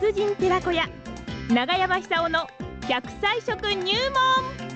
達人寺子屋長山久夫の百歳食入門。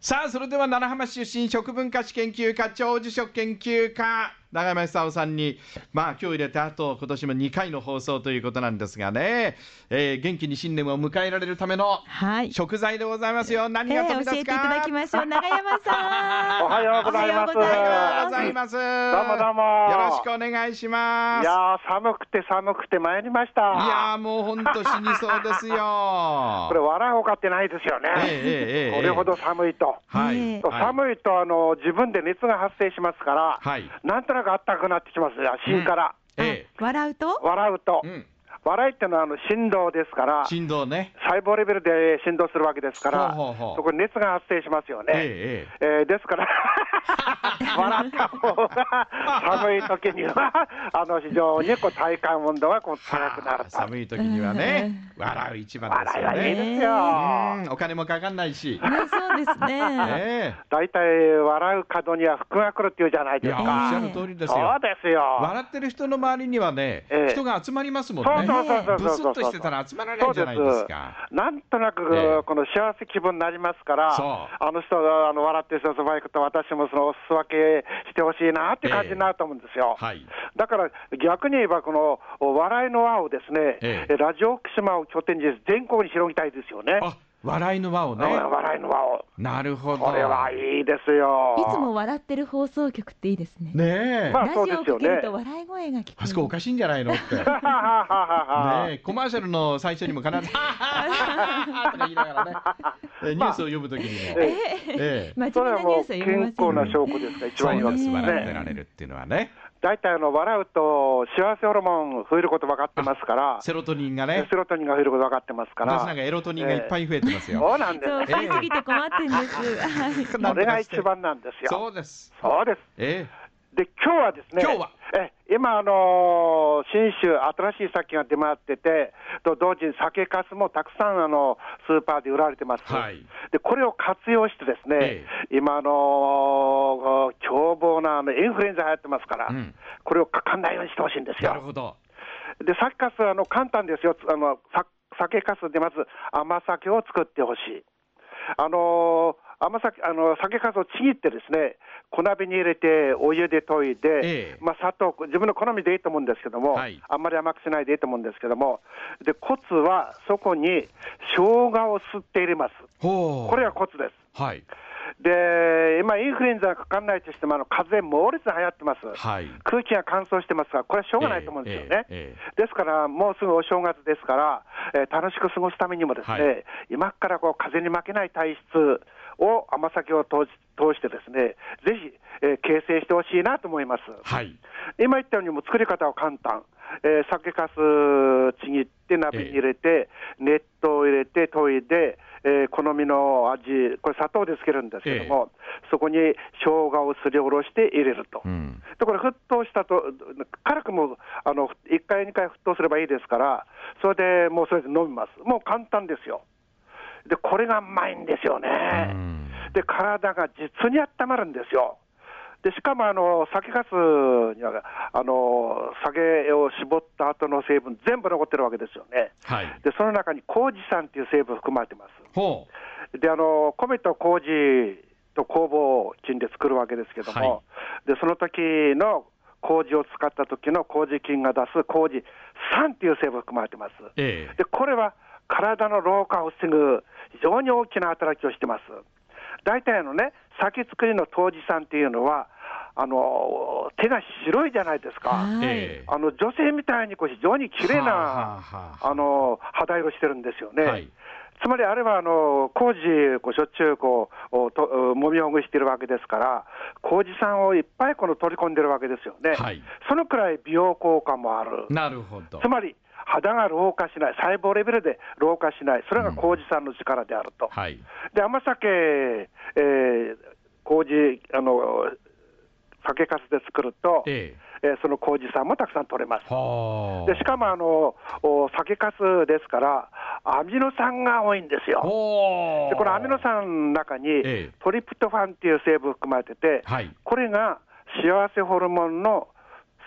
さあそれでは奈良浜市出身食文化史研究家長寿食研究家長山久夫さんにまあ今日入れてあと今年も2回の放送ということなんですがね、えー、元気に新年を迎えられるためのはい。食材でございますよ。何が飛び出すか、えー教えていただきましょう。長山さん。おはようございます。おはようございます。どうもどうも。よろしくお願いします。いやー、寒くて寒くて参りました。いやーもう本当死にそうですよ。これ、笑うほかってないですよね。ええええええ。これほど寒いと。はい。寒いとあの自分で熱が発生しますから、はい。なんとなくあったかくなってきます。よ、芯から。え笑うと？笑うと、えうん。笑いってのはあの振動ですから、振動ね。細胞レベルで振動するわけですから、ほうほうほう。そこに熱が発生しますよね。えええ。えーですから、笑った方が 寒い時には、あの非常にこう体感温度がこう高くなると。寒い時にはね、笑う一番ですよ笑いはいいね。ですよ。うんお金もかかんないし。ねそうですねえ大体、笑う角には福が来るっていうじゃないえいや、おですか。っしゃる通りですそうよ。ですよ。笑ってる人の周りにはね、ええ人が集まりますもんそうね。そうそうそうブスッとしてたら集まらないじゃないですか。なんとなく、ええこの幸せ気分になりますから、あの人があの笑ってる人そば行くと、私もそのお裾分けしてほしいなって感じになると思うんですよ。はい。だから逆に言えば、このお笑いの輪をですね、ええラジオ福島を拠点に全国に広げたいですよね。あ、笑いの輪をね。笑いの輪を。なるほど。これはいいですよ。いつも笑ってる放送局っていいですねねえ。まあラジオをそうですよねかけると笑い声が聞こえるあそこおかしいんじゃないのって。コマーシャルの最初にも必ず、とか言いながらね、えニュースを読むときにも。えええ。真それはもう面目なニュースは読みま健康な証拠ですから、一番いいわけです笑ってね。られるっていうのはね。大体あの笑うと幸せホルモン増えること分かってますから、セロトニンがねセ、ロトニンが増えること分かってますから、私なんかエロトニンがいっぱい増えてますよ。そうなんです。増えすぎて困ってんですはいそれが一番なんですよ。そうです。そうです。えで、今日はですね、今日はえ今、あのー新酒、新しい酒が出回ってて、と同時に酒粕もたくさんあのスーパーで売られてます、はいでこれを活用して、ですね、え今、あのー凶暴なあのインフルエンザ流行ってますから、うんこれをかかんないようにしてほしいんですえなるよ。ほど。で、酒粕あの簡単ですよ、あのさ酒粕でまず甘酒を作ってほしい。あのー甘酒あの酒粕をちぎってですね小鍋に入れてお湯で溶いて、ええ。まあ、砂糖自分の好みでいいと思うんですけども、はい。あんまり甘くしないでいいと思うんですけどもでコツはそこに生姜をすって入れます。これがコツです。はい。で今インフルエンザがかかんないとしてもあの風邪猛烈に流行ってます、はい。空気が乾燥してますからこれはしょうがないと思うんですよね、えええですから、もうすぐお正月ですから、えー楽しく過ごすためにもですね、はい。今からこう風に負けない体質を甘酒を通し通してですね、ぜひ、えー形成してほしいなと思います。はい。今言ったようにもう作り方は簡単。えー酒粕ちぎって鍋に入れて、熱湯を入れて研いで、えー好みの味、これ砂糖でつけるんですけども、そこに生姜をすりおろして入れると。うん。でこれ、沸騰したと、辛くもあの1回、2回沸騰すればいいですから、それでもうそれで飲みます、もう簡単ですよ。で、これがうまいんですよね。うんで、体が実に温まるんですよ。でしかもあの酒粕にはあの酒を絞った後の成分、全部残ってるわけですよね。はい。で、その中に麹酸っていう成分含まれてます。ほであの米と麹と酵母菌で作るわけですけども、はでその時の麹を使った時の麹菌が出す麹酸っていう成分含まれてます。う。ええ。でこれは体の老化を防ぐ非常に大きな働きをしてます。大体あのね、酒造りの杜氏さんっていうのは、あの手が白いじゃないですか。はいええ。あの女性みたいにこう非常に綺麗なはああの肌色してるんですよね。はいつまりあれはあの麹こうしょっちゅうこうおともみほぐしてるわけですから、麹酸をいっぱいこの取り込んでるわけですよね。はいそのくらい美容効果もある。なるほどつ。まり肌が老化しない、細胞レベルで老化しない、それが麹酸の力であると。はい。で、甘酒、えー、麹、あの、酒粕で作ると、ええーその麹酸もたくさん取れます。でしかもあのお酒粕ですから、アミノ酸が多いんですよ。でこのアミノ酸の中に、ええトリプトファンっていう成分含まれてて、はい。これが幸せホルモンの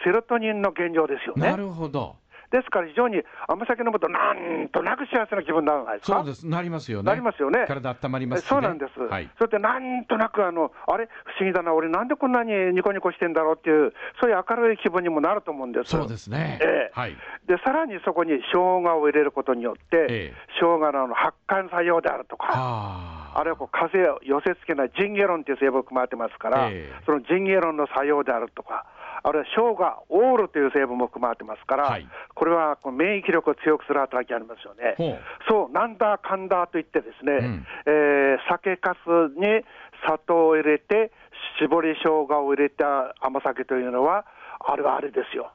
セロトニンの原料ですよね。なるほど。ですから非常に甘酒飲むと、なんとなく幸せな気分にならないですか？そうです、なりますよね。なりますよね。体温まりますしねそうなんです。はい。それでなんとなくあの、あれ、不思議だな、俺、なんでこんなにニコニコしてんだろうっていう、そういう明るい気分にもなると思うんです。そうですね。ええはい。で、さらにそこに生姜を入れることによって、ええ生姜のあの発汗作用であるとか、はあ。あるいはこう風邪を寄せつけないジンゲロンという成分を含まれてますから、ええそのジンゲロンの作用であるとか、あるいは生姜、オールという成分も含まれてますから、はいこれは免疫力を強くする働きがありますよね。ほうそう、なんだかんだと言ってですね、うんえー酒かすに砂糖を入れて、絞り生姜を入れた甘酒というのは、あれはあれですよ。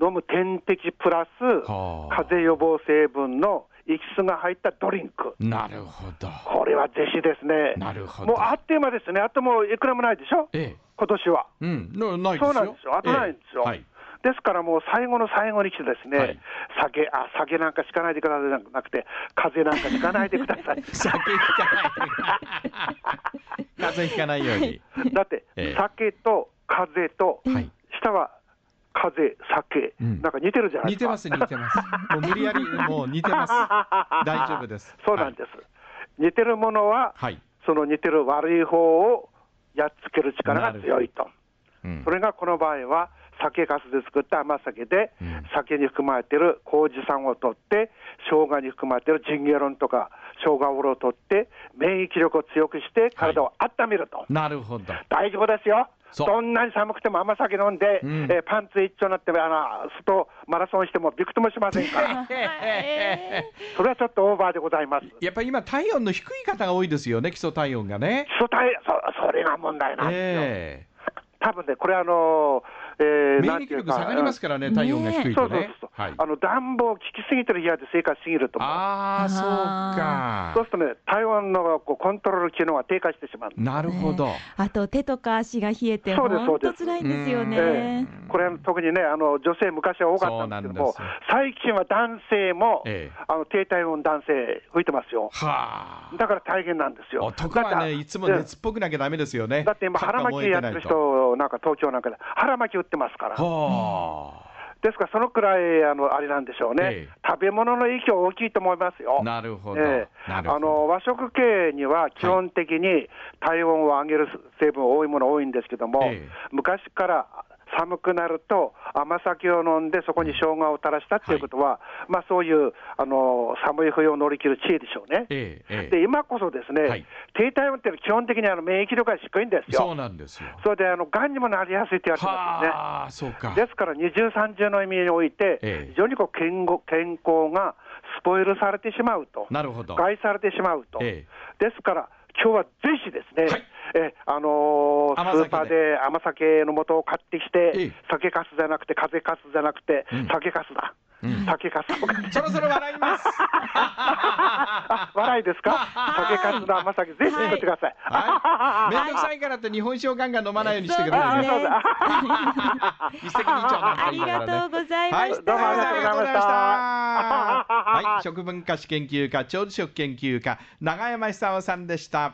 飲む点滴プラス、はあ風邪予防成分のエキスが入ったドリンク。なるほど。これはぜひですね。なるほどもうあっという間ですね。あともういくらもないでしょ？ええ。今年は。うん。なないですよ。そうなんですよ。あとないんですよ。ええはい。ですからもう最後の最後に来てですね、はい酒、あ、酒なんかしかないでくださいじゃなくて、風邪なんかしかないでください。酒ひかない。風邪ひかないように。だって、ええ酒と風と、はい。下は風、酒、うんなんか似てるじゃないですか。似てます、似てます。もう無理やり、もう似てます。大丈夫です。そうなんです。似てるものは、はい。その似てる悪い方をやっつける力が強いと。うんそれがこの場合は、酒かすで作った甘酒で、うん酒に含まれている麹酸を取って、生姜に含まれているジンゲロンとか、生姜オールを取って、免疫力を強くして、体を温めると。なるほど。大丈夫ですよ。そうどんなに寒くても甘酒飲んで、うんえーパンツ一丁になって、あの外マラソンしてもびくともしませんから、えそれはちょっとオーバーでございます。やっぱり今、体温の低い方が多いですよね、基礎体温がね。基礎体そそれが問題なんですよ。え多分ね、これあのえーえなんていうか免疫力下がりますからね、体温が低いそうそうとね。そう、はい。あの暖房効きすぎてる部屋で生活しすぎると思う。ああ、そうかそう。するとね、体温のこうコントロール機能が低下してしまう。なるほど。あと手とか足が冷えて、そうです本当辛いんですようんえね。えこれ、特にね、あの女性、昔は多かったんですけども最近は男性も、ええあの低体温男性、吹いてますよ。はあ。だから大変なんですよ。男はね、だっていつも熱っぽくなきゃダメですよね。だって今、腹巻きやってる人、なんか東京なんかで、腹巻き売ってますから。はあ。ですから、そのくらいあのあれなんでしょうね、ええ食べ物の影響大きいと思いますよ。なるほど。ええなるほど。あの和食系には基本的に体温を上げる成分多いもの多いんですけども、ええ昔から寒くなると甘酒を飲んでそこに生姜を垂らしたっていうことは、まあそういうあの寒い冬を乗り切る知恵でしょうね。ええええで今こそですね、はい低体温っていうのは基本的にあの免疫力が低いんですそうよ。なんですよ。それであのがんにもなりやすいって言われてますよね。はあ、そうか。ですから二重三重の意味において、ええ非常にこう健康健康がスポイルされてしまうと、なるほど。害されてしまうと、えですから、今日はぜひですね、はい。えあのースーパーで甘酒の素を買ってきて、ええ。酒かすじゃなくて、風かすじゃなくて、うん。酒かすだ、うん酒かすを買ってそろそろ笑います。あ 笑いですか、酒かすの甘酒、ぜひ作ってください。はい。めんどくさいからって日本酒をガンガン飲まないようにしてくださいね。そうですね一石二鳥なんありて言いながとうございまはい、した。どうもありがとうございましたはい、食文化史研究家、長寿食研究家、永山久夫さんでした。